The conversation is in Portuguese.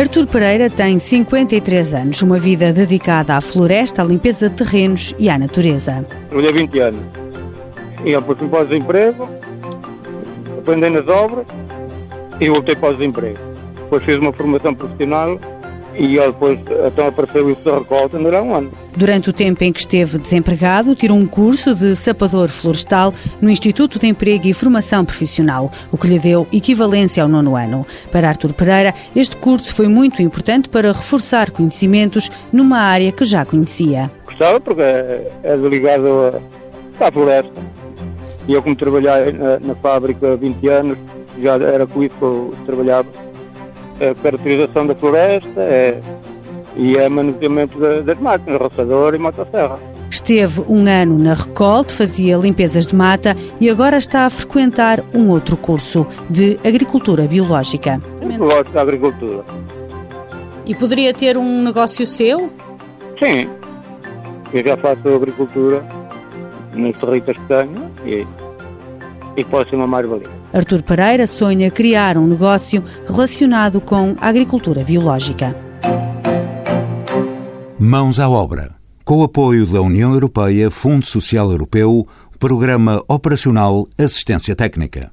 Artur Pereira tem 53 anos, uma vida dedicada à floresta, à limpeza de terrenos e à natureza. Trabalhei 20 anos. E fui para o desemprego, aprendi nas obras e voltei para o desemprego. Depois fiz uma formação profissional e depois então apareceu isso da recolta, ainda era um ano. Durante o tempo em que esteve desempregado, tirou um curso de sapador florestal no Instituto de Emprego e Formação Profissional, o que lhe deu equivalência ao nono ano. Para Artur Pereira, este curso foi muito importante para reforçar conhecimentos numa área que já conhecia. Gostava porque é, é ligado à floresta. E eu como trabalhei na, na fábrica há 20 anos, já era com isso que eu trabalhava a caracterização da floresta é, e é manuseamento das máquinas, roçador e motosserra. Esteve um ano na Recolte, fazia limpezas de mata e agora está a frequentar um outro curso de Agricultura Biológica. Eu gosto da agricultura. E poderia ter um negócio seu? Sim. Eu já faço agricultura nos territórios que tenho e, e posso ser uma mais-valia. Artur Pereira sonha criar um negócio relacionado com a agricultura biológica. Mãos à obra. Com o apoio da União Europeia, Fundo Social Europeu, Programa Operacional Assistência Técnica.